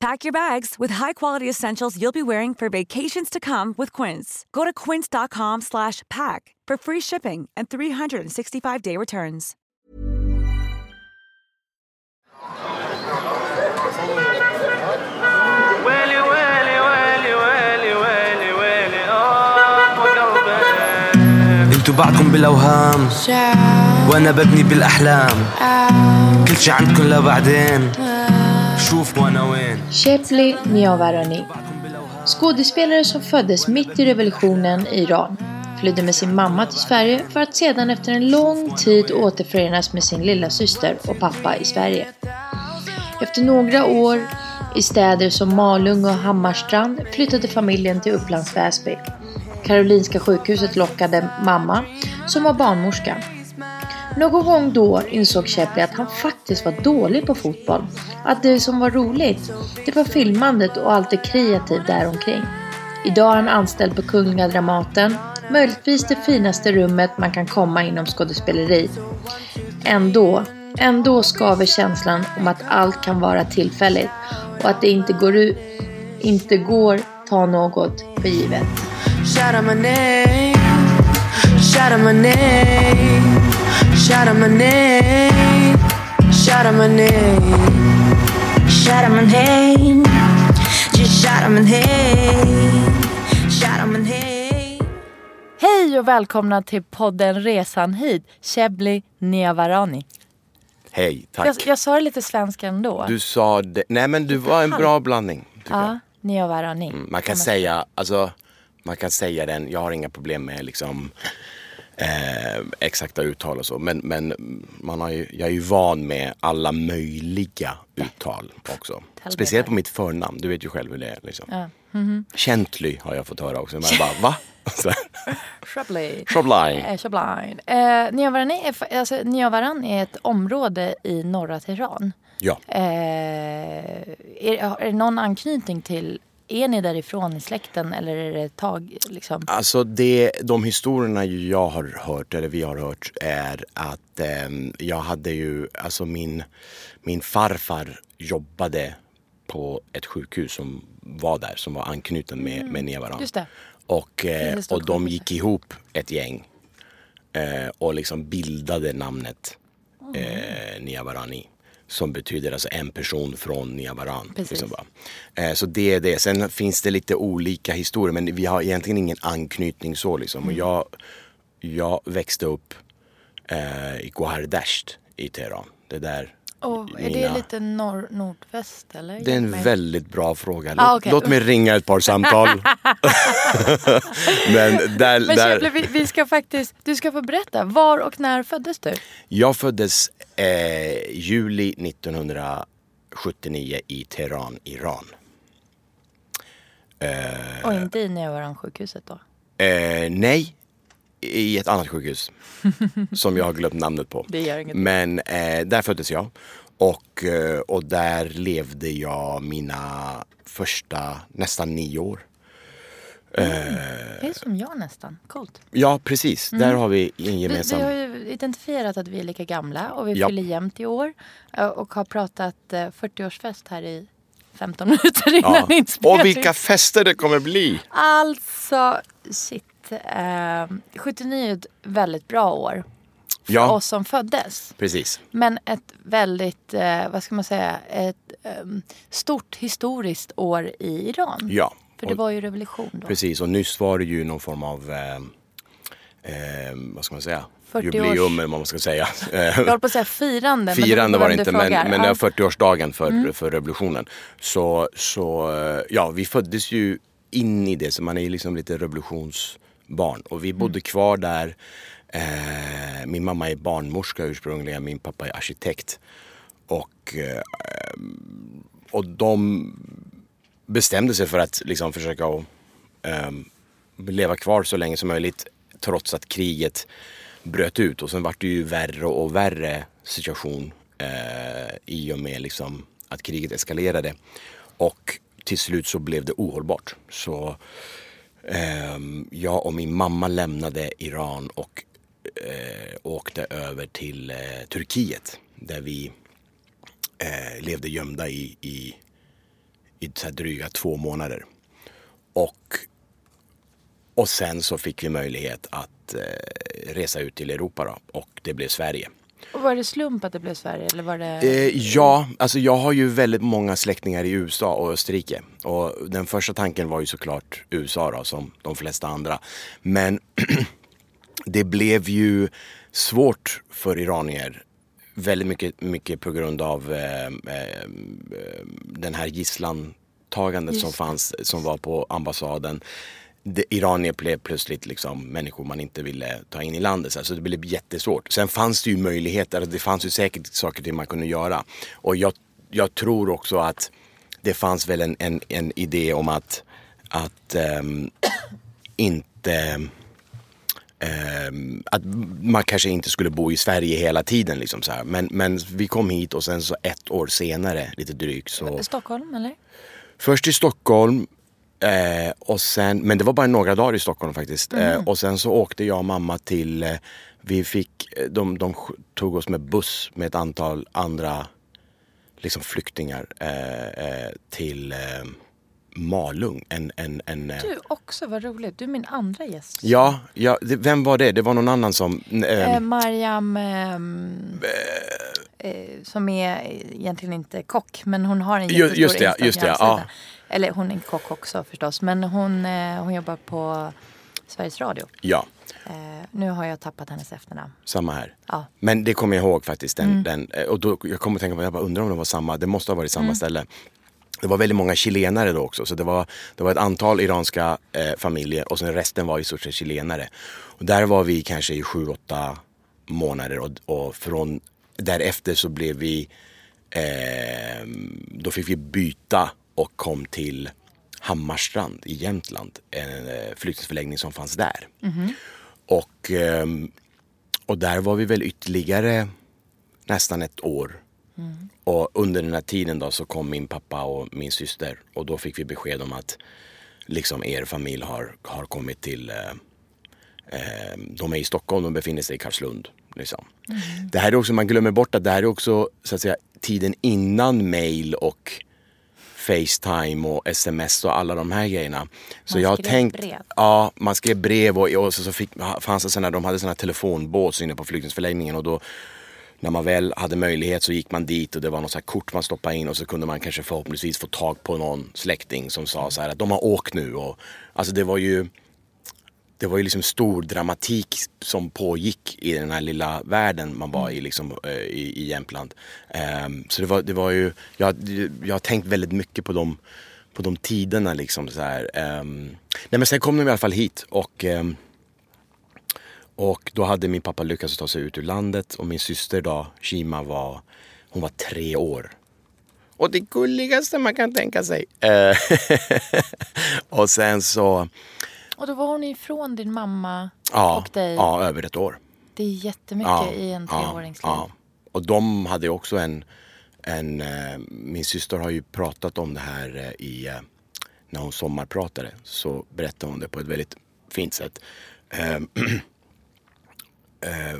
Pack your bags with high-quality essentials you'll be wearing for vacations to come with Quince. Go to quince.com slash pack for free shipping and 365-day returns. ويلي ويلي ويلي ويلي ويلي ويلي اه وقلبي انتوا بعدكم بالاوهام وانا ببني بالاحلام كل شي عندكم لبعدين شوف وانا وين Shepli Niavarani. Skådespelare som föddes mitt i revolutionen i Iran flydde med sin mamma till Sverige för att sedan efter en lång tid återförenas med sin lilla syster och pappa i Sverige. Efter några år i städer som Malung och Hammarstrand flyttade familjen till Upplands Väsby. Karolinska sjukhuset lockade mamma, som var barnmorska. Någon gång då insåg Shepley att han faktiskt var dålig på fotboll. Att det som var roligt, det var filmandet och allt det kreativa däromkring. Idag är han anställd på Kungliga Dramaten, möjligtvis det finaste rummet man kan komma inom skådespeleri. Ändå, ändå skaver känslan om att allt kan vara tillfälligt och att det inte går, inte går ta något för givet. Shout out my name Shout out my name Shout out my name Just shout out my name Shout out my name Hej och välkomna till podden Resan hit, Shebly Niavarani. Hej, tack. Jag, jag sa det lite svenska ändå. Du sa det. Nej men du var en bra blandning. ja, Niavarani. Mm, Man kan säga, alltså, man kan säga den, jag har inga problem med liksom eh, exakta uttal och så. Men, men man har ju, jag är ju van med alla möjliga uttal också. Speciellt på mitt förnamn, du vet ju själv hur det är. Liksom. Ja. mhm. Kently har jag fått höra också. Man bara, va? Shobline. Eh. Eh, Niavaran, är, alltså, Niavaran är ett område i norra Teheran. Ja. Eh, är, är det någon anknytning till, är ni därifrån i släkten eller är det tag liksom? Alltså det, de historierna jag har hört, eller vi har hört, är att eh, jag hade ju, alltså min, min farfar jobbade på ett sjukhus som var där, som var anknuten med, med Nevaran. Mm. Just det. Och, eh, och de gick ihop ett gäng eh, och liksom bildade namnet Mm. eh, Niavarani. Som betyder alltså en person från Niavaran. Precis. Liksom eh, så det är det. Sen finns det lite olika historier men vi har egentligen ingen anknytning så liksom. Mm. Och jag, jag växte upp eh, i Gohardasht i Teheran. Det där Och är det mina- lite norr, nordväst eller? det är en väldigt bra fråga. Låt, Ah, okej. låt mig ringa ett par samtal. men där, Men där, Shebly, vi, vi ska faktiskt, du ska få berätta, var och när föddes du? Jag föddes eh, juli 1979 i Teheran, Iran. Och inte i Niavaran-sjukhuset då? Eh, nej, i ett annat sjukhus som jag har glömt namnet på. Det gör inget. Men eh, där föddes jag och, eh, och där levde jag mina första nästan nio år. Det är som jag nästan, coolt. Ja, precis. Där har vi en Vi, vi gemensam... har ju identifierat att vi är lika gamla och vi Ja. fyller jämnt i år. eh, Och har pratat eh, 40-årsfest här i 15 minuter innan Ja. inspelning. Och vilka fester det kommer bli! Alltså, shit. Eh, 79 är ett väldigt bra år för Ja. oss som föddes. Precis. Men ett väldigt, eh, vad ska man säga, ett ehm, stort historiskt år i Iran. Ja. För det var ju revolution då. Precis, och nyss var det ju någon form av, eh, eh, vad ska man säga, jubileum eller vad man ska säga. Jag håller på att säga firande. Firande var det inte men, men det var 40-årsdagen för, mm. för revolutionen. Så, så ja, vi föddes ju in i det så man är liksom lite revolutionsbarn. Och vi bodde mm. kvar där. Eh, min mamma är barnmorska ursprungligen, min pappa är arkitekt. Och, eh, och de bestämde sig för att liksom försöka att, eh, leva kvar så länge som möjligt trots att kriget bröt ut. Och sen vart det ju värre och värre situation eh, i och med liksom att kriget eskalerade. Och till slut så blev det ohållbart. Så Ehm, jag och min mamma lämnade Iran och eh, åkte över till eh, Turkiet där vi eh, levde gömda i, i, i så dryga två månader. Och, och sen så fick vi möjlighet att eh, resa ut till Europa då, och det blev Sverige. Och var det slump att det blev Sverige? Eller var det... Eh, ja, alltså jag har ju väldigt många släktingar i USA och Österrike. Och den första tanken var ju såklart USA då, som de flesta andra. Men det blev ju svårt för iranier väldigt mycket, mycket på grund av eh, eh, den här gisslantagandet som fanns, som var på ambassaden iranier blev plötsligt liksom människor man inte ville ta in i landet. Så det blev jättesvårt. Sen fanns det ju möjligheter, det fanns ju säkert saker till man kunde göra. Och jag, jag tror också att det fanns väl en, en, en idé om att, att um, inte Um, att man kanske inte skulle bo i Sverige hela tiden. Liksom så här. Men, men vi kom hit och sen så ett år senare, lite drygt. Så... Stockholm eller? Först i Stockholm Eh, och sen, men det var bara några dagar i Stockholm faktiskt. Mm. Eh, och sen så åkte jag och mamma till, eh, vi fick, eh, de, de tog oss med buss med ett antal andra liksom flyktingar eh, eh, till Malung. En, en, en, du också, vad roligt. Du är min andra gäst. Ja, ja det, vem var det? Det var någon annan som... Eh, Mariam, ehm, eh, som är egentligen inte kock, men hon har en jättestor just det, just det, ja. Eller hon är kock också förstås. Men hon, eh, hon jobbar på Sveriges Radio. Ja. Eh, nu har jag tappat hennes efternamn. Samma här. Ja. Men det kommer jag ihåg faktiskt. Den, mm. den, eh, och då, jag kommer att tänka på, jag bara undrar om det var samma. Det måste ha varit samma mm. ställe. Det var väldigt många chilenare då också. Så det var, det var ett antal iranska eh, familjer och sen resten var i stort sett chilenare. Och där var vi kanske i sju, åtta månader och, och från därefter så blev vi eh, då fick vi byta och kom till Hammarstrand i Jämtland, en eh, flyktingförläggning som fanns där. Mm. Och, ehm, och där var vi väl ytterligare nästan ett år. Mm. Och under den här tiden då så kom min pappa och min syster och då fick vi besked om att liksom er familj har, har kommit till eh, eh, de är i Stockholm, de befinner sig i Karlslund. Liksom. Mm. Det här är också, man glömmer bort att det här är också så att säga, tiden innan mail och Facetime och sms och alla de här grejerna. Så man jag har tänkt, brev. Ja, man skrev brev och, och så, så fick, fanns det såna, de hade såna telefonbås inne på flyktingförläggningen och då när man väl hade möjlighet så gick man dit och det var något så kort man stoppade in och så kunde man kanske förhoppningsvis få tag på någon släkting som sa så här att de har åkt nu. Och, alltså det var ju det var ju liksom stor dramatik som pågick i den här lilla världen man var i, liksom, eh, i, i Jämtland. Um, så det var, det var ju, jag, jag har tänkt väldigt mycket på de, på de tiderna liksom så här. Um, nej men sen kom de i alla fall hit och um, och då hade min pappa lyckats ta sig ut ur landet och min syster då, Shima, var, hon var tre år. Och det gulligaste man kan tänka sig. Eh, och sen så och då var hon ifrån din mamma ja, och dig? Ja, över ett år. Det är jättemycket ja, i en treårings ja, liv. Ja. Och de hade också en, en äh, min syster har ju pratat om det här äh, i, äh, när hon sommarpratade så berättade hon det på ett väldigt fint sätt.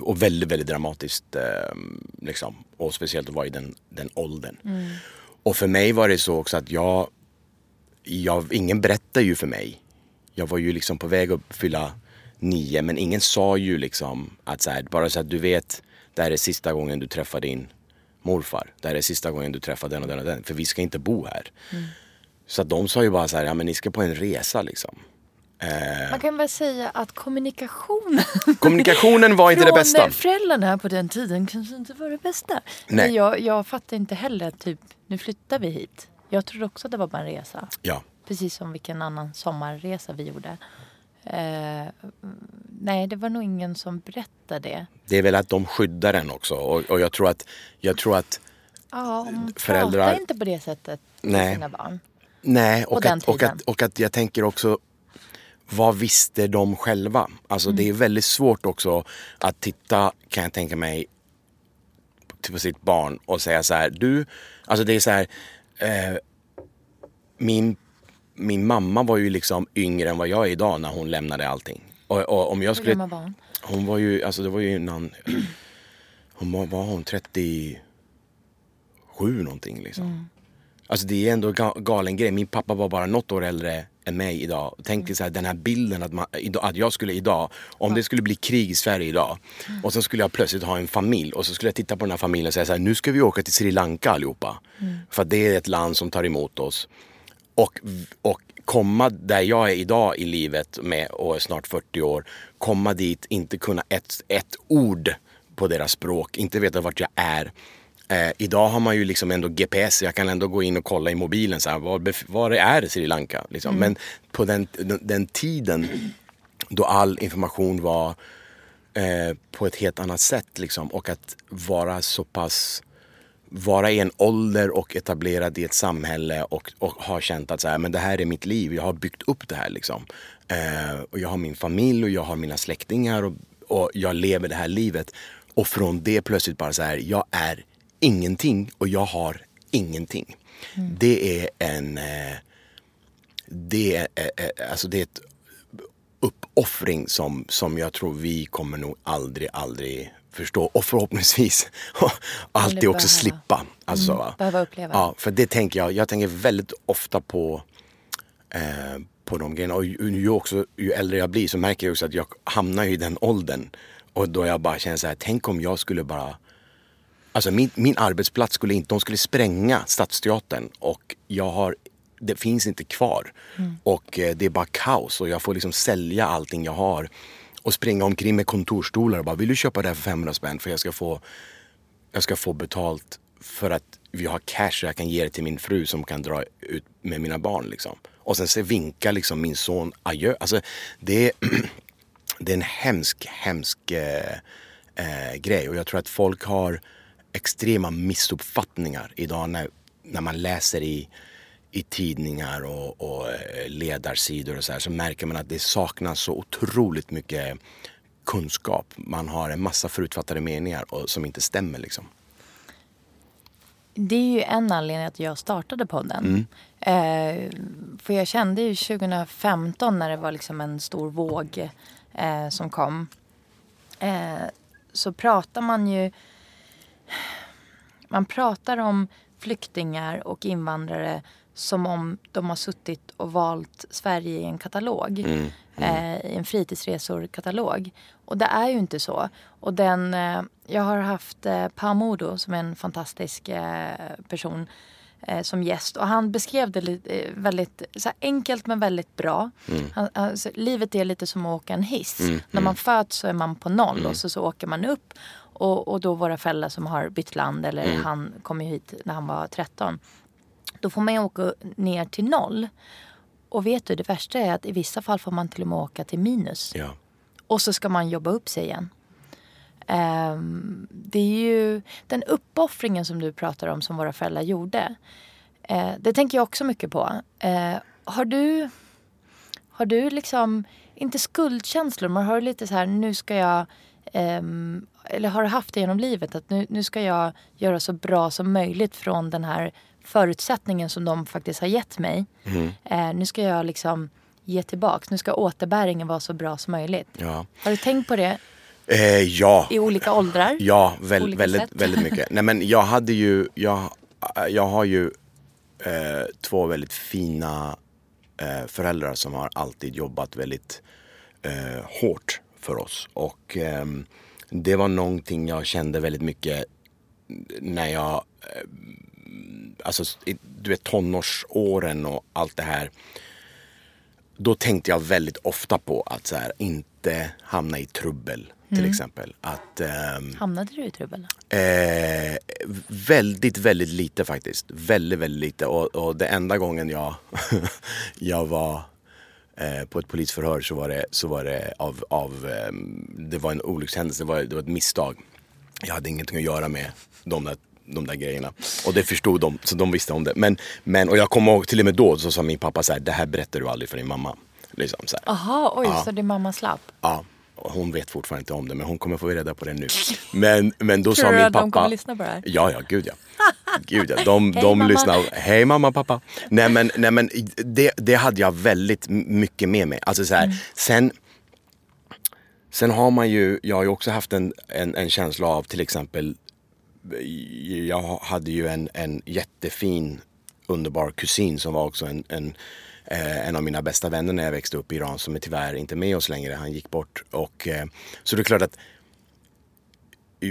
och väldigt, väldigt dramatiskt liksom. Och speciellt att vara i den, den åldern. Mm. Och för mig var det så också att jag, jag ingen berättar ju för mig jag var ju liksom på väg att fylla nio men ingen sa ju liksom att så här, bara så att du vet, det här är sista gången du träffar din morfar. Det här är sista gången du träffar den och den och den. För vi ska inte bo här. Mm. Så att de sa ju bara så här, ja men ni ska på en resa liksom. Eh, Man kan väl säga att kommunikationen kommunikationen var inte det bästa. från föräldrarna på den tiden kanske inte var det bästa. Nej. Jag, jag fattar inte heller typ, nu flyttar vi hit. Jag trodde också att det var bara en resa. Ja. Precis som vilken annan sommarresa vi gjorde. Eh, nej, det var nog ingen som berättade det. Det är väl att de skyddar en också. Och, och jag tror att, jag tror att Ja, man Föräldrar- pratar inte på det sättet med sina barn. Nej, och den att, och, att, och att jag tänker också vad visste de själva? Alltså det är Mm. väldigt svårt också att titta, kan jag tänka mig, på sitt barn och säga så här, du, alltså det är så här, eh, min, min mamma var ju liksom yngre än vad jag är idag när hon lämnade allting. Och, och om jag Hur skulle, gammal var hon? hon var ju, alltså det var ju innan, hon var, var hon 37 någonting liksom. Alltså det är ändå ga- galen grej. Min pappa var bara något år äldre än mig idag. Tänk dig så här, den här bilden att, man, att jag skulle idag, om det skulle bli krig i Sverige idag och så skulle jag plötsligt ha en familj och så skulle jag titta på den här familjen och säga så här, nu ska vi åka till Sri Lanka allihopa. För att det är ett land som tar emot oss. Och, och komma där jag är idag i livet med, och snart 40 år, komma dit, inte kunna ett, ett ord på deras språk, inte veta vart jag är. Eh, idag har man ju liksom ändå GPS, jag kan ändå gå in och kolla i mobilen, så här, var, var är Sri Lanka? Liksom. Men på den, den, den tiden då all information var eh, på ett helt annat sätt liksom, och att vara så pass vara i en ålder och etablerad i ett samhälle och, och ha känt att så här, men det här är mitt liv, jag har byggt upp det här. Liksom. Eh, och jag har min familj och jag har mina släktingar och, och jag lever det här livet. Och från det plötsligt bara så här, jag är ingenting och jag har ingenting. Det är en... Eh, det, är, eh, eh, alltså det är ett uppoffring som, som jag tror vi kommer nog aldrig, aldrig förstå. Och förhoppningsvis alltid också slippa. Alltså, va? behöva uppleva. Ja, för det tänker jag. Jag tänker väldigt ofta på, eh, på de grejerna. Och ju, ju, också, ju äldre jag blir så märker jag också att jag hamnar i den åldern. Och då jag bara känner så här, tänk om jag skulle bara Alltså min, min arbetsplats skulle inte, de skulle spränga Stadsteatern och jag har, det finns inte kvar. Och eh, det är bara kaos och jag får liksom sälja allting jag har. Och springa omkring med kontorstolar och bara, vill du köpa det här för 500 spänn för jag ska få, jag ska få betalt för att vi har cash så jag kan ge det till min fru som kan dra ut med mina barn liksom. Och sen så vinka liksom min son adjö. Alltså det är, det är en hemsk, hemsk eh, eh, grej och jag tror att folk har extrema missuppfattningar idag när, när man läser i, i tidningar och, och eh, ledarsidor och så här så märker man att det saknas så otroligt mycket kunskap. Man har en massa förutfattade meningar och, som inte stämmer liksom. Det är ju en anledning att jag startade podden. Eh, för jag kände ju 2015 när det var liksom en stor våg eh, som kom. Eh, så pratar man ju... Man pratar om flyktingar och invandrare som om de har suttit och valt Sverige i en katalog. Eh, I en fritidsresor-katalog. Och det är ju inte så. Och den, eh, jag har haft eh, Pamodo som är en fantastisk eh, person eh, som gäst. Och han beskrev det lite, eh, väldigt enkelt men väldigt bra. Han, han, så, livet är lite som att åka en hiss. När man föds så är man på noll och så, så åker man upp. Och, och då våra föräldrar som har bytt land eller han kom ju hit när han var 13. Då får man ju åka ner till noll. Och vet du, det värsta är att i vissa fall får man till och med åka till minus. Ja. Och så ska man jobba upp sig igen. Ehm, det är ju den uppoffringen som du pratar om som våra föräldrar gjorde. Eh, det tänker jag också mycket på. Eh, har du, har du liksom, inte skuldkänslor, men har du lite så här, nu ska jag, ehm, eller har du haft det genom livet, att nu, nu ska jag göra så bra som möjligt från den här förutsättningen som de faktiskt har gett mig. Eh, nu ska jag liksom ge tillbaks, nu ska återbäringen vara så bra som möjligt. Ja. Har du tänkt på det Eh, ja. i olika åldrar? Ja, väl, Olika väldigt, sätt. väldigt mycket. Nej men jag hade ju, jag, jag har ju eh, två väldigt fina eh, föräldrar som har alltid jobbat väldigt eh, hårt för oss. Och ehm, det var någonting jag kände väldigt mycket när jag, eh, alltså du vet tonårsåren och allt det här. då tänkte jag väldigt ofta på att så här, inte hamna i trubbel till Mm. exempel. Att, ehm, Hamnade du i trubbel? Eh, väldigt, väldigt lite faktiskt. Väldigt, väldigt lite. Och, och det enda gången jag, jag var eh, på ett polisförhör så var det, så var det av, av eh, det var en olyckshändelse, det var, det var ett misstag. Jag hade ingenting att göra med de där, de där grejerna. Och det förstod de, så de visste om det. Men, men, och jag kommer ihåg till och med då så sa min pappa så här, det här berättar du aldrig för din mamma. Liksom så här. Jaha, oj, Ja. så din mamma slapp? Ja, hon vet fortfarande inte om det men hon kommer få reda på det nu. Men, men då Tror sa du min att pappa... de kommer lyssna på det här? Ja, ja, gud ja. Gud ja, de, Hej, de mamma. lyssnar. Hej mamma, pappa. Nej men, nej, men det, det hade jag väldigt mycket med mig. Alltså så här, Mm. sen, sen har man ju, jag har ju också haft en, en, en känsla av till exempel jag hade ju en, en jättefin underbar kusin som var också en, en, eh, en av mina bästa vänner när jag växte upp i Iran som är tyvärr inte med oss längre. Han gick bort. Och, eh, så det är klart att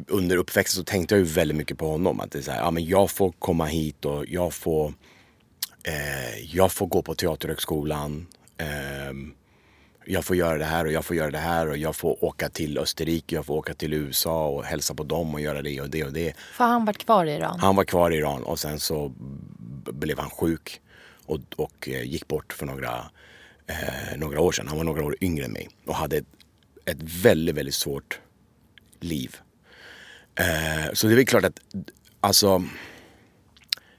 under uppväxten så tänkte jag ju väldigt mycket på honom. Att det är så här, ja, men jag får komma hit och jag får, eh, jag får gå på Teaterhögskolan. Eh, jag får göra det här och jag får göra det här och jag får åka till Österrike, jag får åka till USA och hälsa på dem och göra det och det och det. För han varit kvar i Iran? Han var kvar i Iran och sen så blev han sjuk och, och eh, gick bort för några, eh, några år sedan. Han var några år yngre än mig och hade ett, ett väldigt, väldigt svårt liv. Eh, så det är väl klart att, alltså,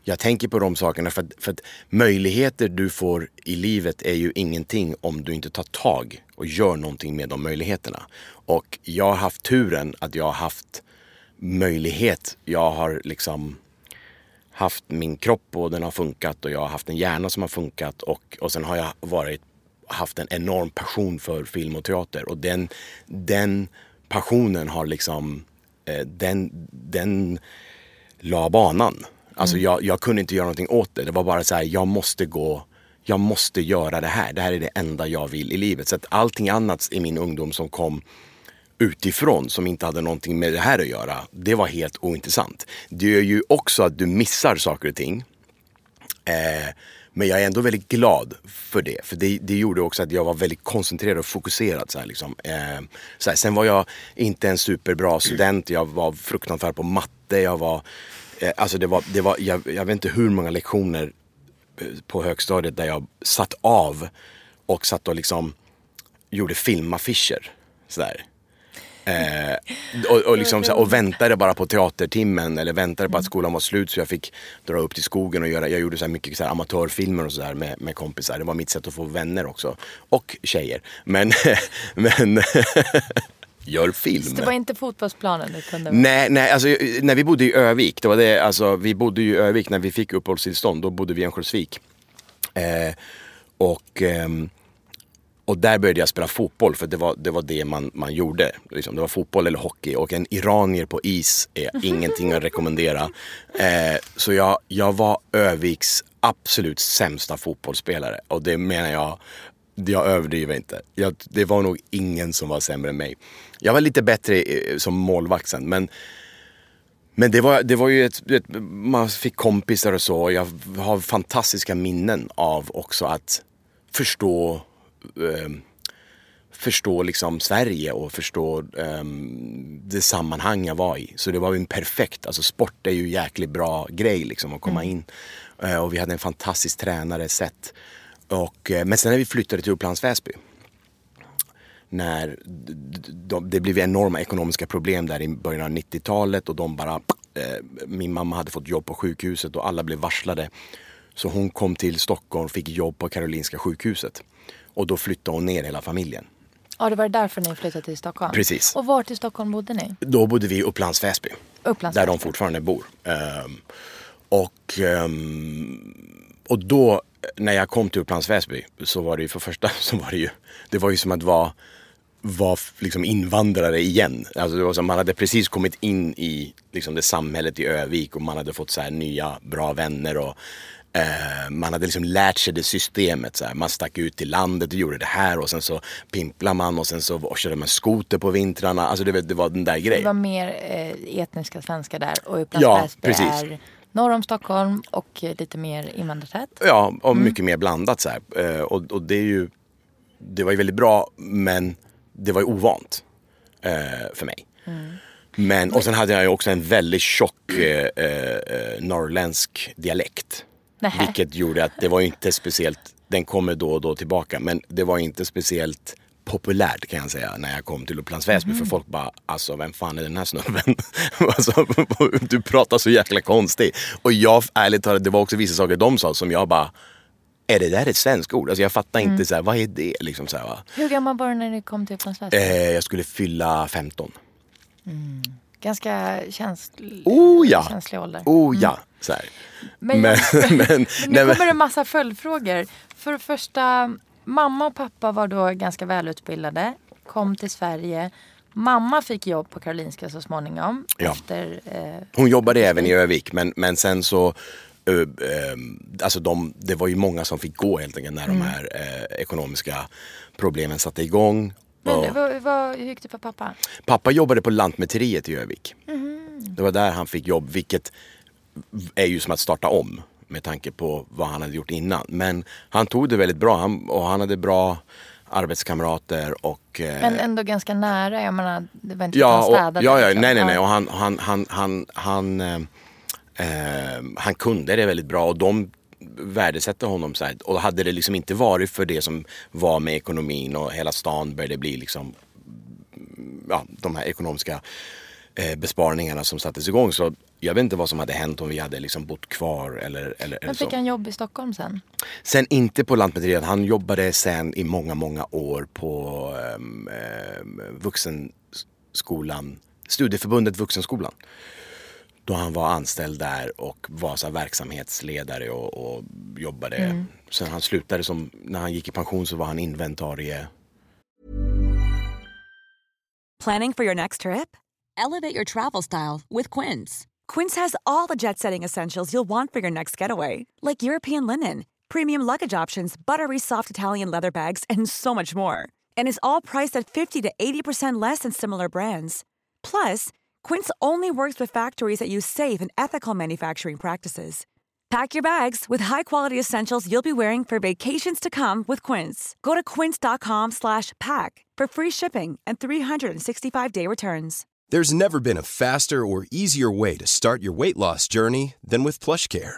jag tänker på de sakerna för att, för att möjligheter du får i livet är ju ingenting om du inte tar tag och gör någonting med de möjligheterna. Och jag har haft turen att jag har haft möjlighet. Jag har liksom haft min kropp och den har funkat och jag har haft en hjärna som har funkat och, och sen har jag varit, haft en enorm passion för film och teater och den, den passionen har liksom, eh, den, den la banan. Alltså jag, jag kunde inte göra någonting åt det. Det var bara så här, jag måste gå, jag måste göra det här. Det här är det enda jag vill i livet. Så att allting annat i min ungdom som kom utifrån som inte hade någonting med det här att göra, det var helt ointressant. Det gör ju också att du missar saker och ting. Eh, men jag är ändå väldigt glad för det. För det, det gjorde också att jag var väldigt koncentrerad och fokuserad. Så här, liksom. eh, så här, sen var jag inte en superbra student. Jag var fruktansvärd på matte. Jag var, Eh, alltså det var, det var, jag, jag vet inte hur många lektioner eh, på högstadiet där jag satt av och satt och liksom gjorde filmaffischer. Sådär. Eh, och, och, liksom, såhär, och väntade bara på teatertimmen eller väntade på att skolan var slut så jag fick dra upp till skogen och göra, jag gjorde så mycket så amatörfilmer och sådär med, med kompisar. Det var mitt sätt att få vänner också. Och tjejer. Men, men gör film. Det var inte fotbollsplanen utan. Nej, nej alltså, när vi bodde i Övik, det var det, alltså, vi bodde ju i Övik när vi fick uppehållstillstånd, då bodde vi i Örnsköldsvik. Eh, och, ehm, och där började jag spela fotboll för det var det, var det man, man gjorde. Liksom, det var fotboll eller hockey och en iranier på is är ingenting att rekommendera. Eh, så jag, jag var Öviks absolut sämsta fotbollsspelare och det menar jag jag överdriver inte. Jag, det var nog ingen som var sämre än mig. Jag var lite bättre eh, som målvakt sen men men det var, det var ju ett, ett, man fick kompisar och så. Jag har fantastiska minnen av också att förstå eh, förstå liksom Sverige och förstå eh, det sammanhang jag var i. Så det var ju en perfekt, alltså sport är ju en jäkligt bra grej liksom att komma in. Eh, och vi hade en fantastisk tränare, sett. Och, eh, men sen när vi flyttade till Upplands Väsby när det blev enorma ekonomiska problem där i början av 90-talet och de bara, eh, min mamma hade fått jobb på sjukhuset och alla blev varslade. Så hon kom till Stockholm och fick jobb på Karolinska sjukhuset. Och då flyttade hon ner hela familjen. Ja, det var därför ni flyttade till Stockholm? Precis. Och vart i Stockholm bodde ni? Då bodde vi i Upplands Väsby. Upplands där de fortfarande bor. Ehm, och, ehm, och då när jag kom till Upplands Väsby så var det ju för första så var det ju, det var ju som att vara var liksom invandrare igen. Alltså det var som, man hade precis kommit in i liksom det samhället i Övik och man hade fått så här nya bra vänner och eh, man hade liksom lärt sig det systemet. Så här. Man stack ut till landet och gjorde det här och sen så pimplar man och sen så och körde man skoter på vintrarna. Alltså det, det var den där Det grejen. var mer eh, etniska svenskar där och Upplands Ja, Väsby precis. är norr om Stockholm och eh, lite mer invandrartätt. Ja, och mycket mer blandat så här. Eh, Och, och det är ju det var ju väldigt bra men det var ju ovant eh, för mig. Men, och sen hade jag ju också en väldigt tjock eh, eh, norrländsk dialekt. Nähä. Vilket gjorde att det var inte speciellt, den kommer då och då tillbaka, men det var inte speciellt populärt kan jag säga när jag kom till Upplands Väsby för folk bara alltså vem fan är den här snubben? alltså, du pratar så jäkla konstigt. Och jag ärligt talat det var också vissa saker de sa som jag bara är det där ett svenskt ord? Alltså jag fattar inte så här, vad är det liksom så här, va? Hur gammal var du när du kom till Upplands? Eh, jag skulle fylla 15. Ganska känslig, Oh ja! känslig ålder. Oh ja! Så här. Men, Men, men, men nu kommer det en massa följdfrågor. För det första, mamma och pappa var då ganska välutbildade. Kom till Sverige. Mamma fick jobb på Karolinska så småningom. Ja. Efter, eh, hon jobbade även i Övik men, men sen så Alltså de, det var ju många som fick gå helt enkelt när Mm. de här eh, ekonomiska problemen satte igång. men Och vad, vad, hur gick det för pappa? pappa jobbade på Lantmäteriet i Övik. Mhm. Det var där han fick jobb vilket är ju som att starta om med tanke på vad han hade gjort innan. Men han tog det väldigt bra han, och han hade bra arbetskamrater och eh, Men ändå ganska nära. Jag menar, det var inte Ja, han och, städade. ja, ja liksom. nej, nej, nej. Och han, han, han, han, han, eh, eh, han kunde det väldigt bra och de värdesätter honom så här. Och hade det liksom inte varit för det som var med ekonomin och hela stan började bli liksom ja, de här ekonomiska eh, besparingarna som sattes igång. Så jag vet inte vad som hade hänt om vi hade liksom bott kvar eller, eller, eller så. fick han jobb i Stockholm sen? Sen inte på Lantmäteriet. Han jobbade sen i många, många år på um, vuxenskolan, Studieförbundet Vuxenskolan. Då han var anställd där och var så här verksamhetsledare och, och jobbade. Sen han slutade som, när han gick i pension så var han inventarie. Planning for your next trip? Elevate your travel style with Quince. Quince has all the jet setting essentials you'll want for your next getaway, like European linen, premium luggage options, buttery soft Italian leather bags, and so much more. And is all priced at 50 to 80% less than similar brands. Plus, Quince only works with factories that use safe and ethical manufacturing practices. Pack your bags with high-quality essentials you'll be wearing for vacations to come with Quince. Go to quince.com slash pack for free shipping and 365-day returns. There's never been a faster or easier way to start your weight loss journey than with PlushCare.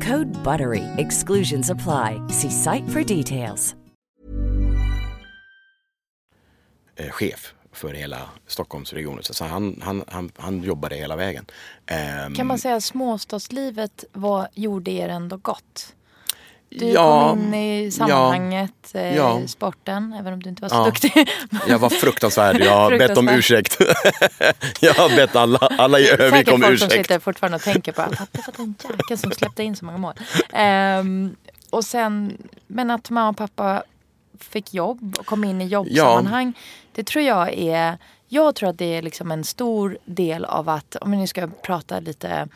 Code BUTTERY. Exclusions apply. See site for details. eh, chef för hela Stockholmsregionen. Så han, han, han, han jobbade hela vägen. Ehm, Kan man säga att småstadslivet var, gjorde er ändå gott? Du Ja, kom in i sammanhanget, eh, ja. sporten, även om du inte var så Ja. duktig. Jag var fruktansvärd. Jag har bett om ursäkt. jag har bett alla, alla i Säkert om folk som ursäkt. sitter fortfarande och tänker på att det var den jäkeln som släppte in så många mål. Ehm, och sen, men att mamma och pappa fick jobb och kom in i jobbsammanhang. Det tror jag är, jag tror att det är liksom en stor del av att, om vi nu ska prata lite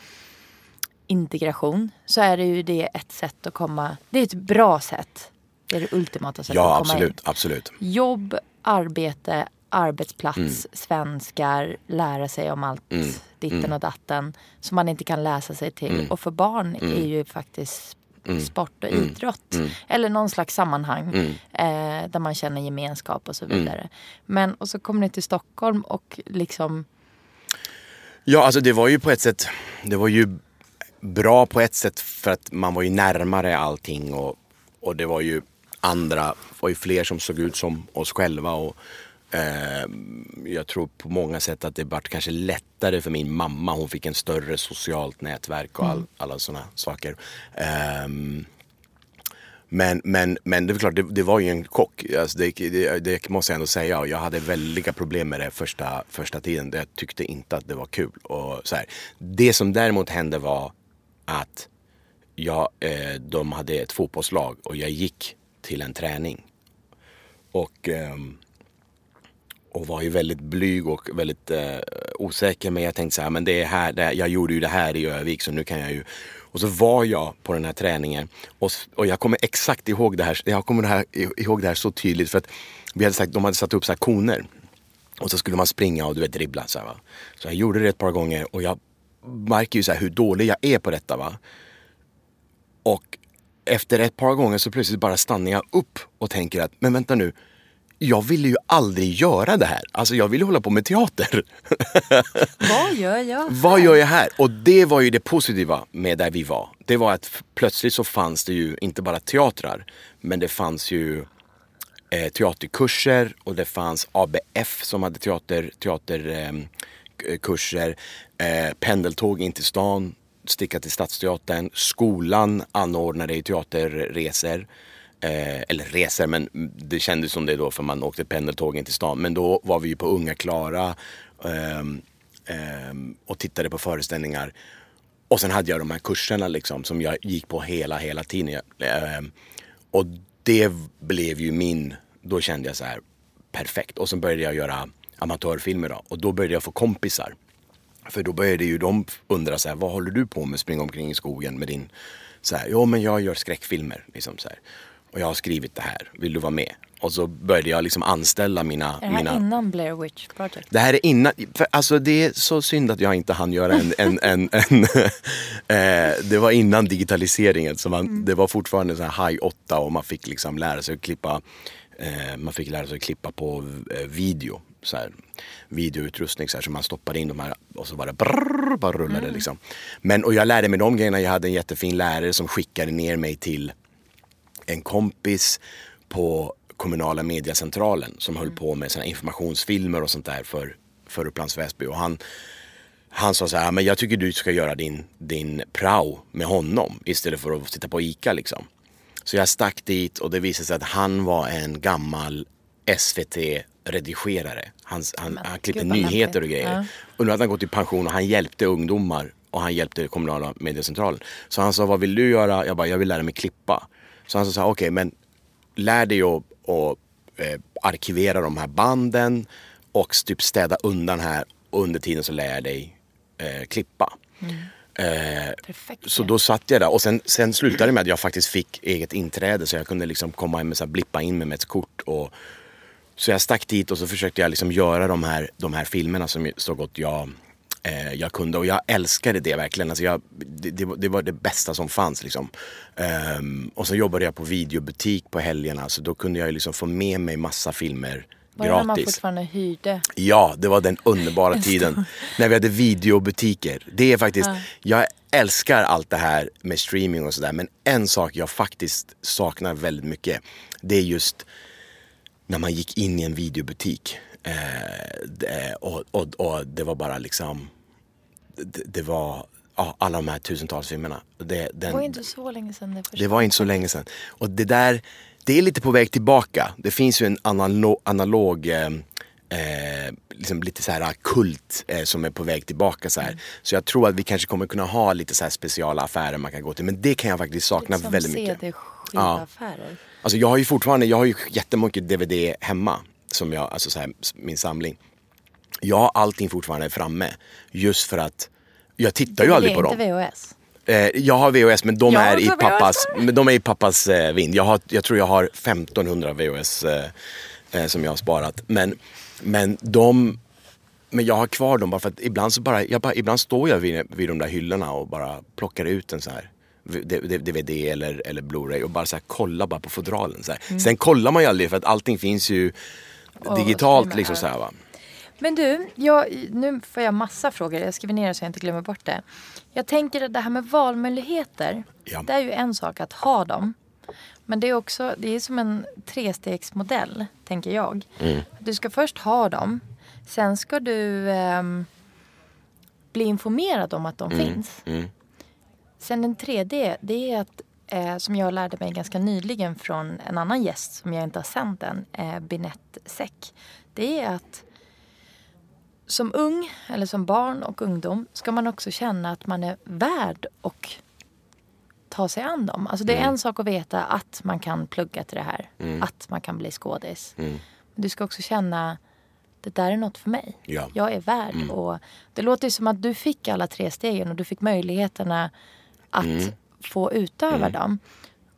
integration, så är det ju det ett sätt att komma, det är ett bra sätt. Det är det ultimata sättet Ja, att komma in absolut. absolut. jobb, arbete, arbetsplats, Mm. svenskar, lära sig om allt Mm. ditten och datten som man inte kan läsa sig till. Och för barn är ju faktiskt sport och idrott. Eller någon slags sammanhang eh, där man känner gemenskap och så vidare. Men och så kommer ni till Stockholm och liksom Ja, alltså det var ju på ett sätt, det var ju bra på ett sätt för att man var ju närmare allting och, och det var ju andra, var ju fler som såg ut som oss själva och Eh, jag tror på många sätt att det vart kanske lättare för min mamma. Hon fick en större socialt nätverk och all, Mm. alla sådana saker. Eh, men, men, men det är klart, det, det var ju en chock. Alltså det, det, det måste jag ändå säga. Jag hade väldiga problem med det första, första tiden. Jag tyckte inte att det var kul. Och så här. Det som däremot hände var att jag, eh, de hade ett fotbollslag och jag gick till en träning. Och, eh, och var ju väldigt blyg och väldigt eh, osäker. Men jag tänkte så här, men det är här, det, jag gjorde ju det här i Övik så nu kan jag ju. Och så var jag på den här träningen och, och jag kommer exakt ihåg det här. Jag kommer det här, ihåg det här så tydligt för att vi hade sagt, de hade satt upp så här koner. Och så skulle man springa och du vet dribbla så här, va. Så jag gjorde det ett par gånger och jag märker ju så här hur dålig jag är på detta va. Och efter ett par gånger så plötsligt bara stannar jag upp och tänker att, men vänta nu. Jag ville ju aldrig göra det här. Alltså jag ville hålla på med teater. Vad gör jag? Vad gör jag här? Och det var ju det positiva med där vi var. Det var att plötsligt så fanns det ju inte bara teatrar. Men det fanns ju eh, teaterkurser och det fanns ABF som hade teater, teaterkurser. Eh, Eh, kurser. eh, pendeltåg in till stan, sticka till Stadsteatern. Skolan anordnade teaterresor. Eh, eller resor, men det kändes som det då för man åkte pendeltåg in till stan. Men då var vi ju på Unga Klara eh, eh, och tittade på föreställningar. Och sen hade jag de här kurserna liksom som jag gick på hela, hela tiden. Ehm, och det blev ju min, då kände jag så här perfekt. Och sen började jag göra amatörfilmer då. Och då började jag få kompisar. För då började ju de undra så här, vad håller du på med? Springa omkring i skogen med din... Så här, jo men jag gör skräckfilmer. Liksom så här. Och jag har skrivit det här, vill du vara med? Och så började jag liksom anställa mina... Är det här mina... innan Blair Witch Project? Det här är innan, för alltså det är så synd att jag inte hann göra en, en, en, en eh, Det var innan digitaliseringen så man, det var fortfarande så här high 8 och man fick liksom lära sig att klippa eh, Man fick lära sig att klippa på eh, video så här, videoutrustning så här, så man stoppade in de här och så bara brrr, bara rullade liksom. Men och jag lärde mig de grejerna, jag hade en jättefin lärare som skickade ner mig till en kompis på kommunala mediacentralen som höll på med såna informationsfilmer och sånt där för, för Upplands Väsby. Och han, han sa så här, men jag tycker du ska göra din, din prao med honom istället för att sitta på ICA liksom. Så jag stack dit och det visade sig att han var en gammal SVT-redigerare. Han, han, han klippte gud nyheter och grejer. Ja. Och nu hade han gått i pension och han hjälpte ungdomar och han hjälpte kommunala mediecentralen. Så han sa, vad vill du göra? Jag bara, jag vill lära mig klippa. Så han sa, okej men lär dig att, att eh, arkivera de här banden och typ städa undan här och under tiden så lär jag dig eh, klippa. Eh, Perfekt. så då satt jag där och sen, sen slutade det med att jag faktiskt fick eget inträde så jag kunde liksom komma så här, blippa in mig med ett kort. Och, så jag stack dit och så försökte jag liksom göra de här, de här filmerna som så gott jag, eh, jag kunde. Och jag älskade det verkligen. Alltså jag, det, det, var- det var det bästa som fanns. Liksom. Ehm, och så jobbade jag på videobutik på helgerna så då kunde jag liksom få med mig massa filmer Var det när man gratis. fortfarande hyrde? Ja, det var den underbara tiden. När vi hade videobutiker. Det är faktiskt, jag älskar allt det här med streaming och sådär. Men en sak jag faktiskt saknar väldigt mycket. Det är just när man gick in i en videobutik. Eh, det, och, och, och det var bara liksom, det, det var ja, alla de här tusentals filmerna. Det, den, Det var inte så länge sedan det det var inte så länge sedan. Och det där, det är lite på väg tillbaka. Det finns ju en analog, analog eh, eh, liksom lite så här kult eh, som är på väg tillbaka så här. Så jag tror att vi kanske kommer kunna ha lite så här speciala affärer man kan gå till. Men det kan jag faktiskt sakna Som väldigt mycket. CD-skivaffärer. Alltså jag har ju fortfarande, jag har ju jättemycket DVD hemma. Som jag, alltså så här, min samling. Jag har allting fortfarande framme. Just för att jag tittar ju aldrig på dem. inte VHS. Eh, jag har VHS men de Jag är i pappas, men de är i pappas eh, vind. Jag, har, jag tror jag har 1500 VHS eh, eh, som jag har sparat. Men, men de men jag har kvar dem bara för att ibland så bara, jag bara, ibland står jag vid, vid de där hyllorna och bara plockar ut en så här DVD eller, eller Blu-ray och bara så här kollar bara på fodralen. Så. Mm. Sen kollar man ju aldrig för att allting finns ju digitalt streamar, liksom så här va. Men du, jag, nu får jag massa frågor. Jag skriver ner det så jag inte glömmer bort det. Jag tänker att det här med valmöjligheter. Ja. Det är ju en sak att ha dem. Men det är också det är som en trestegsmodell, tänker jag. Mm. Du ska först ha dem. Sen ska du ehm, bli informerad om att de Mm. finns. Mm. Sen den tredje, det är att eh, som jag lärde mig ganska nyligen från en annan gäst som jag inte har sänt än, eh, Binette Säck. Det är att som ung eller som barn och ungdom ska man också känna att man är värd och ta sig an dem. Alltså det är Mm. en sak att veta att man kan plugga till det här. Mm. Att man kan bli skådis. Mm. Men du ska också känna det där är något för mig. Ja. Jag är värd. Mm. Och det låter ju som att du fick alla tre stegen och du fick möjligheterna att Mm. få utöva Mm. dem.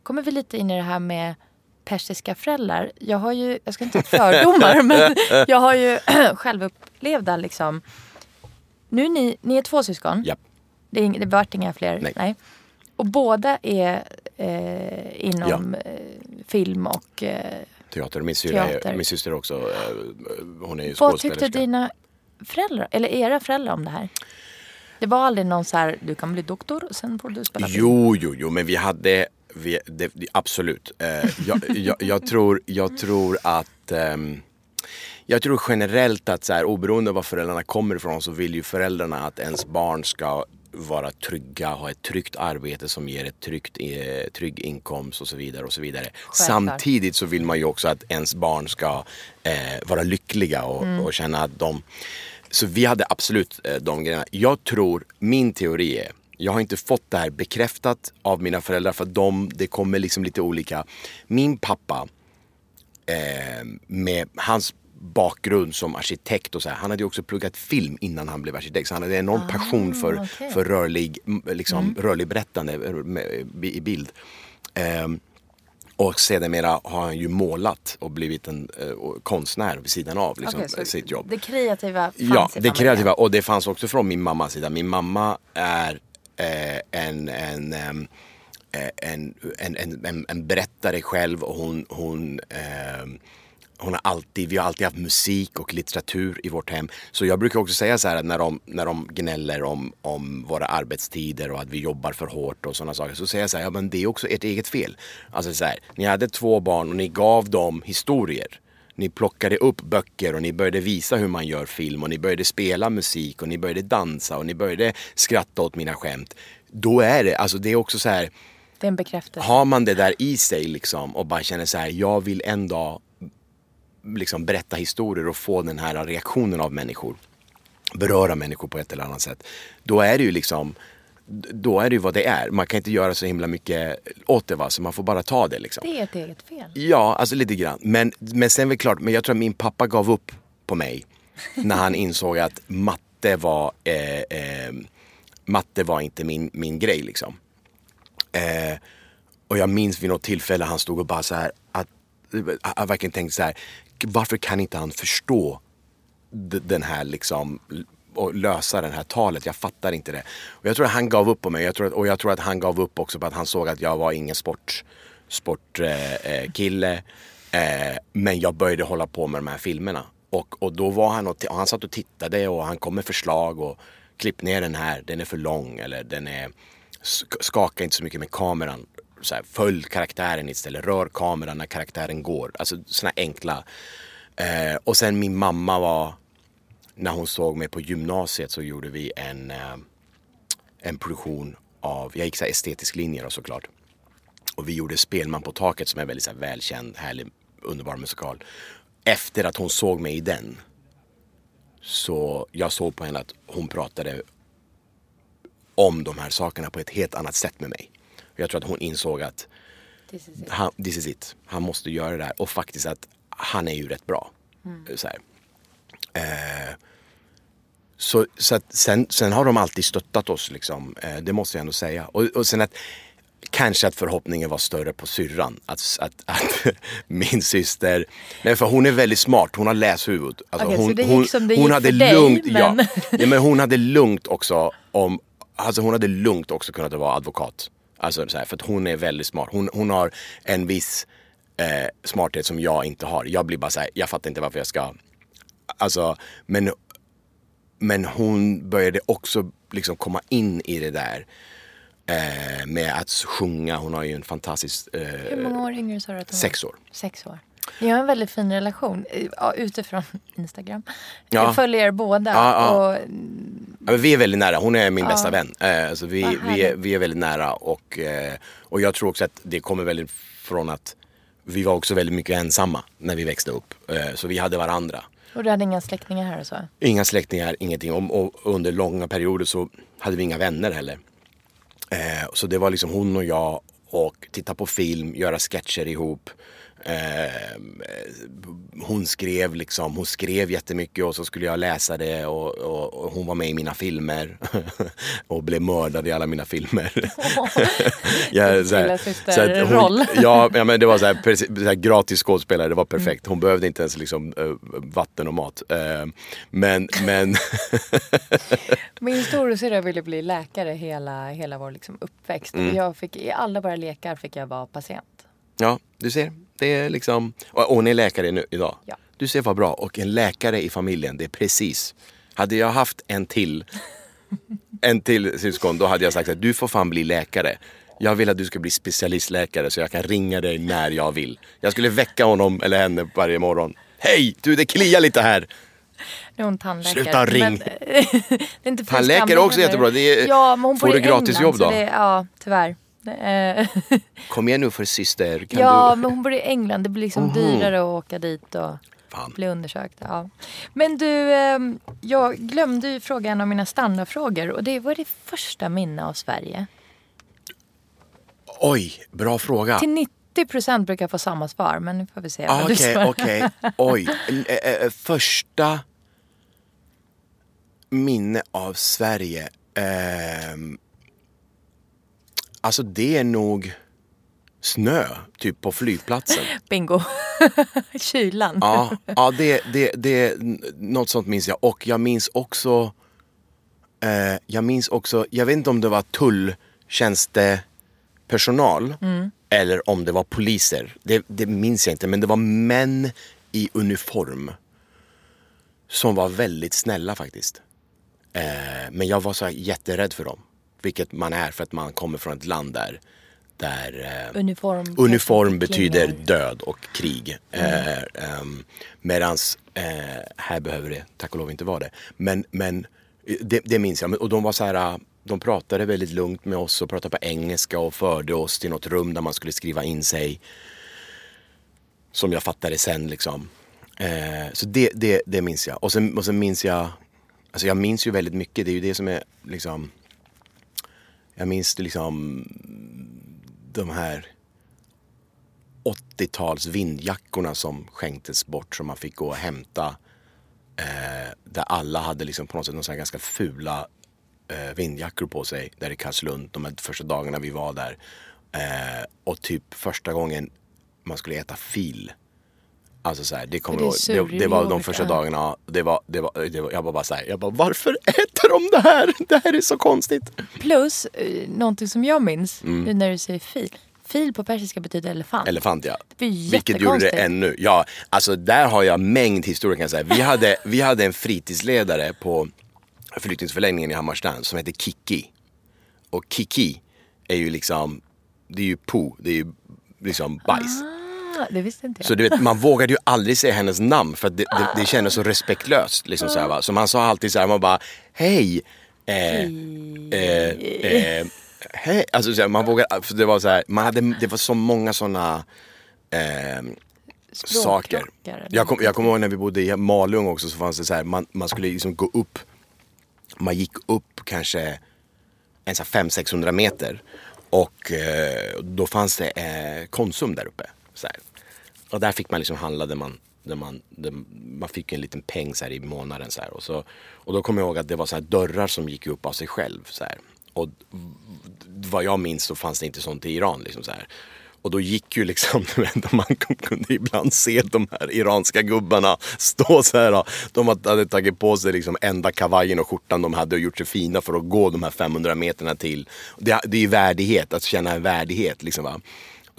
kommer vi lite in i det här med persiska föräldrar. Jag har ju, jag ska inte ta fördomar, men jag har ju självupplevda liksom. Nu ni, ni är två syskon. Japp. Det, är, det vart inga fler. Nej. Och båda är eh, inom eh, film och eh, Teater. Min, syster är, Teater. min syster också, eh, hon är ju Vad tyckte skådespelerska. dina föräldrar, eller era föräldrar om det här? Det var aldrig någon så här, du kan bli doktor och sen får du spela film. Jo, jo, jo, men vi hade, vi, det, absolut. Eh, jag, jag, jag, tror, jag tror att ehm, jag tror generellt att så här, oberoende av var föräldrarna kommer ifrån så vill ju föräldrarna att ens barn ska vara trygga, ha ett tryggt arbete som ger ett tryggt, eh, trygg inkomst och så vidare. och så vidare. Samtidigt så vill man ju också att ens barn ska eh, vara lyckliga och, Mm. och känna att de... Så vi hade absolut eh, de grejerna. Jag tror, min teori är, jag har inte fått det här bekräftat av mina föräldrar för de, det kommer liksom lite olika. Min pappa eh, med hans bakgrund som arkitekt och så här, han hade ju också pluggat film innan han blev arkitekt. Så han hade enorm Ah, passion för, okej. för rörlig, liksom, Mm. rörlig berättande eh, i bild. Ehm, och sedermera har han ju målat och blivit en eh, konstnär vid sidan av liksom, så sitt jobb. Det kreativa fanns Ja, det kreativa. Och det fanns också från min mammas sida. Min mamma är eh, en, en, eh, en, en, en, en, en berättare själv och hon, hon ehm, hon har alltid, vi har alltid haft musik och litteratur i vårt hem. Så jag brukar också säga så här att när de, när de gnäller om, om våra arbetstider och att vi jobbar för hårt och sådana saker. Så säger jag så här, ja men det är också ert eget fel. Alltså så här, ni hade två barn och ni gav dem historier. Ni plockade upp böcker och ni började visa hur man gör film och ni började spela musik och ni började dansa och ni började skratta åt mina skämt. Då är det, alltså det är också så här, Det är en bekräftelse. har man det där i sig liksom och bara känner så här, jag vill en dag liksom berätta historier och få den här reaktionen av människor. Beröra människor på ett eller annat sätt. Då är det ju liksom, då är det ju vad det är. Man kan inte göra så himla mycket åt det va, så man får bara ta det liksom. Det är ett eget fel. Ja, alltså lite grann. Men, men sen är det klart, men jag tror att min pappa gav upp på mig när han insåg att matte var, eh, eh, matte var inte min, min grej liksom. Eh, och jag minns vid något tillfälle han stod och bara så här att jag verkligen tänkte så här, varför kan inte han förstå den här liksom och lösa det här talet. Jag fattar inte det. Och jag tror att han gav upp på mig. Jag tror att, och jag tror att han gav upp också på att han såg att jag var ingen sportkille. Sport, eh, kille. eh, men jag började hålla på med de här filmerna. Och, och då var han och, och han satt och tittade och han kom med förslag och klipp ner den här, den är för lång eller den är skaka inte så mycket med kameran. Så här, följ karaktären istället, rör kameran när karaktären går. Alltså sådana enkla. Eh, och sen min mamma var när hon såg mig på gymnasiet så gjorde vi en, eh, en produktion av, jag gick så här estetisk linje då såklart. Och vi gjorde Spelman på taket som är väldigt så här välkänd, härlig, underbar musikal. Efter att hon såg mig i den så jag såg på henne att hon pratade om de här sakerna på ett helt annat sätt med mig. Jag tror att hon insåg att This is it. han, this is it. Han måste göra det här och faktiskt att han är ju rätt bra. Mm. Så. Eh, så, så att sen, sen har de alltid stöttat oss liksom. Eh, det måste jag ändå säga. Och, och sen att kanske att förhoppningen var större på syrran. Att, att, att min syster, nej för hon är väldigt smart, hon har läshuvud. Alltså så hon, hon, hon hade för dig, lugnt, men- ja, ja, men hon hade lugnt också om, alltså hon hade lugnt också kunnat vara advokat. Alltså så här, för att hon är väldigt smart. Hon, hon har en viss eh, smarthet som jag inte har. Jag blir bara så här, jag fattar inte varför jag ska, alltså, men, men hon började också liksom komma in i det där. Eh, med att sjunga. Hon har ju en fantastisk... Eh, Hur många år yngre sa du att hon Sex år. Sex år. Ni har en väldigt fin relation eh, ja, utifrån Instagram. Ja. Jag följer er båda. Ja. Och, Ja, vi är väldigt nära. Hon är min bästa vän. Eh, så vi, vi, är, vi är väldigt nära och, eh, och jag tror också att det kommer väldigt från att vi var också väldigt mycket ensamma när vi växte upp. Så vi hade varandra. och du hade inga släktingar här och så? Inga släktingar, ingenting. Och, och under långa perioder så hade vi inga vänner heller. Så det var liksom hon och jag och titta på film, göra sketcher ihop. Eh, hon skrev liksom, hon skrev jättemycket och så skulle jag läsa det och, och, och hon var med i mina filmer och blev mördad i alla mina filmer. Ja, så här- så att hon- ja, ja, men det var så här, precis, så här, gratis skådespelare, det var perfekt. Hon behövde inte ens liksom, eh, vatten och mat. Eh, men, men Min storasyrra ville bli läkare hela, hela vår liksom uppväxt. Mm. Jag fick, I alla våra lekar fick jag vara patient. Ja, du ser. Det är liksom... Och hon är läkare nu, idag. Ja. Du ser vad bra. Och en läkare i familjen, det är precis. Hade jag haft en till, en till syskon, då hade jag sagt att du får fan bli läkare. Jag vill att du ska bli specialistläkare så jag kan ringa dig när jag vill. Jag skulle väcka honom eller henne varje morgon. Hej! Du, det kliar lite här. Nu är hon tandläkare. Sluta ring. Men, det är inte Tandläkare är också jättebra. Det är- ja, men hon får du i gratis England, jobb så då? Det, ja, tyvärr. Eh, Kom igen nu för syster. Kan ja, du... men hon bor i England. Det blir liksom Mhm. dyrare att åka dit och Fan. bli undersökt. Ja. Men du, eh, jag glömde ju fråga en av mina standardfrågor. Och det var det första minne av Sverige. Oj, bra fråga. Till 90 procent brukar jag få samma svar. Men nu får vi se. Ah, Okej, svarar. okej. Oj. Eh, eh, Första minne av Sverige. Ehm, alltså det är nog snö, typ på flygplatsen. Bingo. Kylan. Ja, ja det, det, det, något sånt minns jag. Och jag minns också, eh, jag minns också, jag vet inte om det var tulltjänstepersonal eller om det var poliser. Det, det minns jag inte, men det var män i uniform som var väldigt snälla faktiskt. Eh, men jag var så här jätterädd för dem. Vilket man är för att man kommer från ett land där, där eh, Uniform. Uniform betyder död och krig. Eh, ehm, medans eh, här behöver det tack och lov inte vara det. Men, men eh, det, det minns jag. Och de var så här, de pratade väldigt lugnt med oss och pratade på engelska och förde oss till något rum där man skulle skriva in sig. Som jag fattade sen liksom. Eh, så det, det, det minns jag. Och sen, och sen minns jag, alltså jag minns ju väldigt mycket. Det är ju det som är liksom, jag minns liksom de här 80-tals vindjackorna som skänktes bort som man fick gå och hämta. Eh, där alla hade liksom på något sätt någon ganska fula eh, vindjackor på sig där i Karlslund de här första dagarna vi var där. Eh, och typ första gången man skulle äta fil. Alltså så här, det kommer det Det, det var de första dagarna. Det var, det var, det var, jag var bara så här, jag bara varför äter de det här? Det här är så konstigt. Plus, eh, någonting som jag minns, Mm. nu när du säger fil. Fil på persiska betyder elefant. Elefant ja. Det Vilket gjorde det ännu. Ja, alltså där har jag mängd historia kan jag säga. Vi hade, vi hade en fritidsledare på flyktingsförläggningen i Hammarstrand som hette Kiki. Och Kiki är ju liksom, det är ju po, det är ju liksom bajs. Ah, det visste inte jag. Så du vet, man vågade ju aldrig säga hennes namn för att det, det, det kändes så respektlöst. Liksom, så, här, va? så man sa alltid så här, man bara hej. Eh, eh, eh, hej. Alltså, så här, man vågade, för det var så här, man hade, det var så många sådana eh, saker. Jag kommer jag kommer ihåg när vi bodde i Malung också så fanns det så här, man, man skulle liksom gå upp, man gick upp kanske en så här 500-600 meter och eh, då fanns det eh, Konsum där uppe. Så här. Och där fick man liksom handla där man, där man, där man fick en liten peng så här i månaden. Så här. Och, så, och då kommer jag ihåg att det var så här dörrar som gick upp av sig själv. Så här. Och vad jag minns så fanns det inte sånt i Iran. Liksom, så här. Och då gick ju liksom, man kunde ibland se de här iranska gubbarna stå så här. De hade tagit på sig liksom enda kavajen och skjortan de hade och gjort sig fina för att gå de här 500 meterna till. Det, det är ju värdighet, att känna en värdighet. Liksom, va?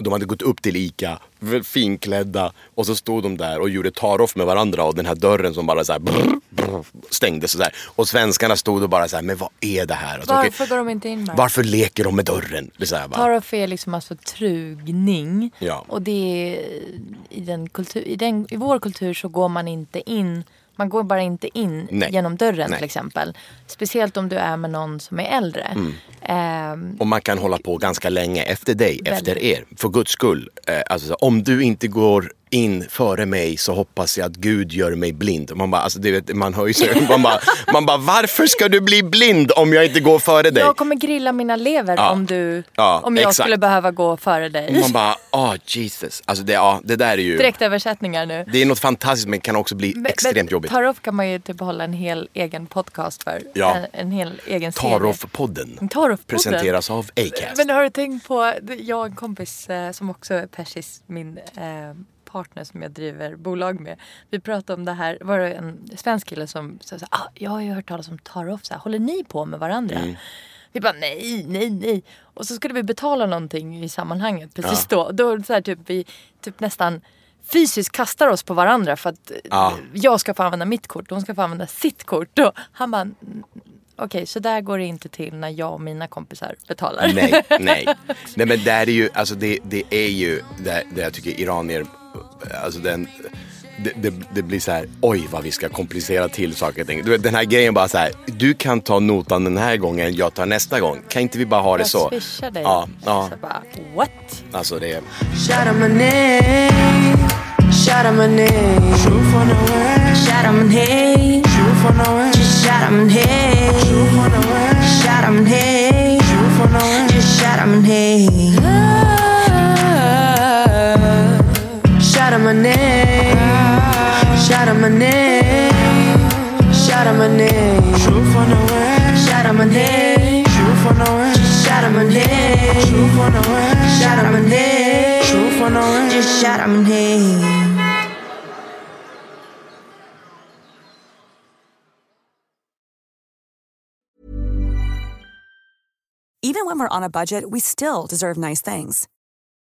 De hade gått upp till ICA, finklädda och så stod de där och gjorde tar-off med varandra och den här dörren som bara så här brr, brr, stängdes. Och, så här. och svenskarna stod och bara så här, men vad är det här? Alltså, Varför går de inte in med varför leker de med dörren? Det är så här, bara, Taroff är liksom alltså trugning. Ja. Och det är i, den kultur, i, den, i vår kultur så går man inte in man går bara inte in Nej. genom dörren Nej. till exempel. Speciellt om du är med någon som är äldre. Mm. Ehm, Och man kan hålla på ganska länge efter dig, Väldigt. efter er. För guds skull. Eh, alltså, så, om du inte går in före mig så hoppas jag att Gud gör mig blind. Man bara, alltså, det, vet- man hör ju så, man bara, man bara, varför ska du bli blind om jag inte går före dig? jag kommer grilla mina lever Ja. om, du, Ja, om jag exakt. skulle behöva gå före dig. Man bara, åh Jesus. Alltså det, ja, det där är ju, Direktöversättningar nu. det är något fantastiskt men kan också bli extremt jobbigt. Taroff kan man ju typ hålla en hel egen podcast för. Ja. En, en hel egen serie. Taroff-podden Taroff-podden. presenteras av Acast. Men har du tänkt på, jag och en kompis eh, som också är persis, min eh, partner som jag driver bolag med. Vi pratade om det här, var det en svensk kille som sa ah, jag har ju hört talas om Taroff, så här, håller ni på med varandra? Mm. Vi bara nej, nej, nej. Och så skulle vi betala någonting i sammanhanget precis då. Då så här, typ, vi typ nästan fysiskt kastar oss på varandra för att eh, Ja. jag ska få använda mitt kort och hon ska få använda sitt kort. Och han bara, "Mm, okej så där går det inte till när jag och mina kompisar betalar. Nej, nej. Nej men där är ju, alltså det, det är ju det, det jag tycker iranier, alltså den, det, det, det blir så här, oj vad vi ska komplicera till saker och ting. Du vet, Den här grejen bara så här, du kan ta notan den här gången, jag tar nästa gång. Kan inte vi bara ha det Jag så? swishar dig. Ja, ja. Så bara, what? Alltså det är, Shout out my name. Shout out my name. Shoot for no way. Shout out my name. Shoot for no way. Just shout out my name. Shoot for no way. Shout out my name. Shoot for no way. Just shout out my name. Out my name. Shout out my name. Shout out my name. Shoot for no way. Shout out my name. Shoot for no way. Shout out my name. Shoot for no way. Shout out my name. Shoot for no way. Just shout out my name. Even when we're on a budget, we still deserve nice things.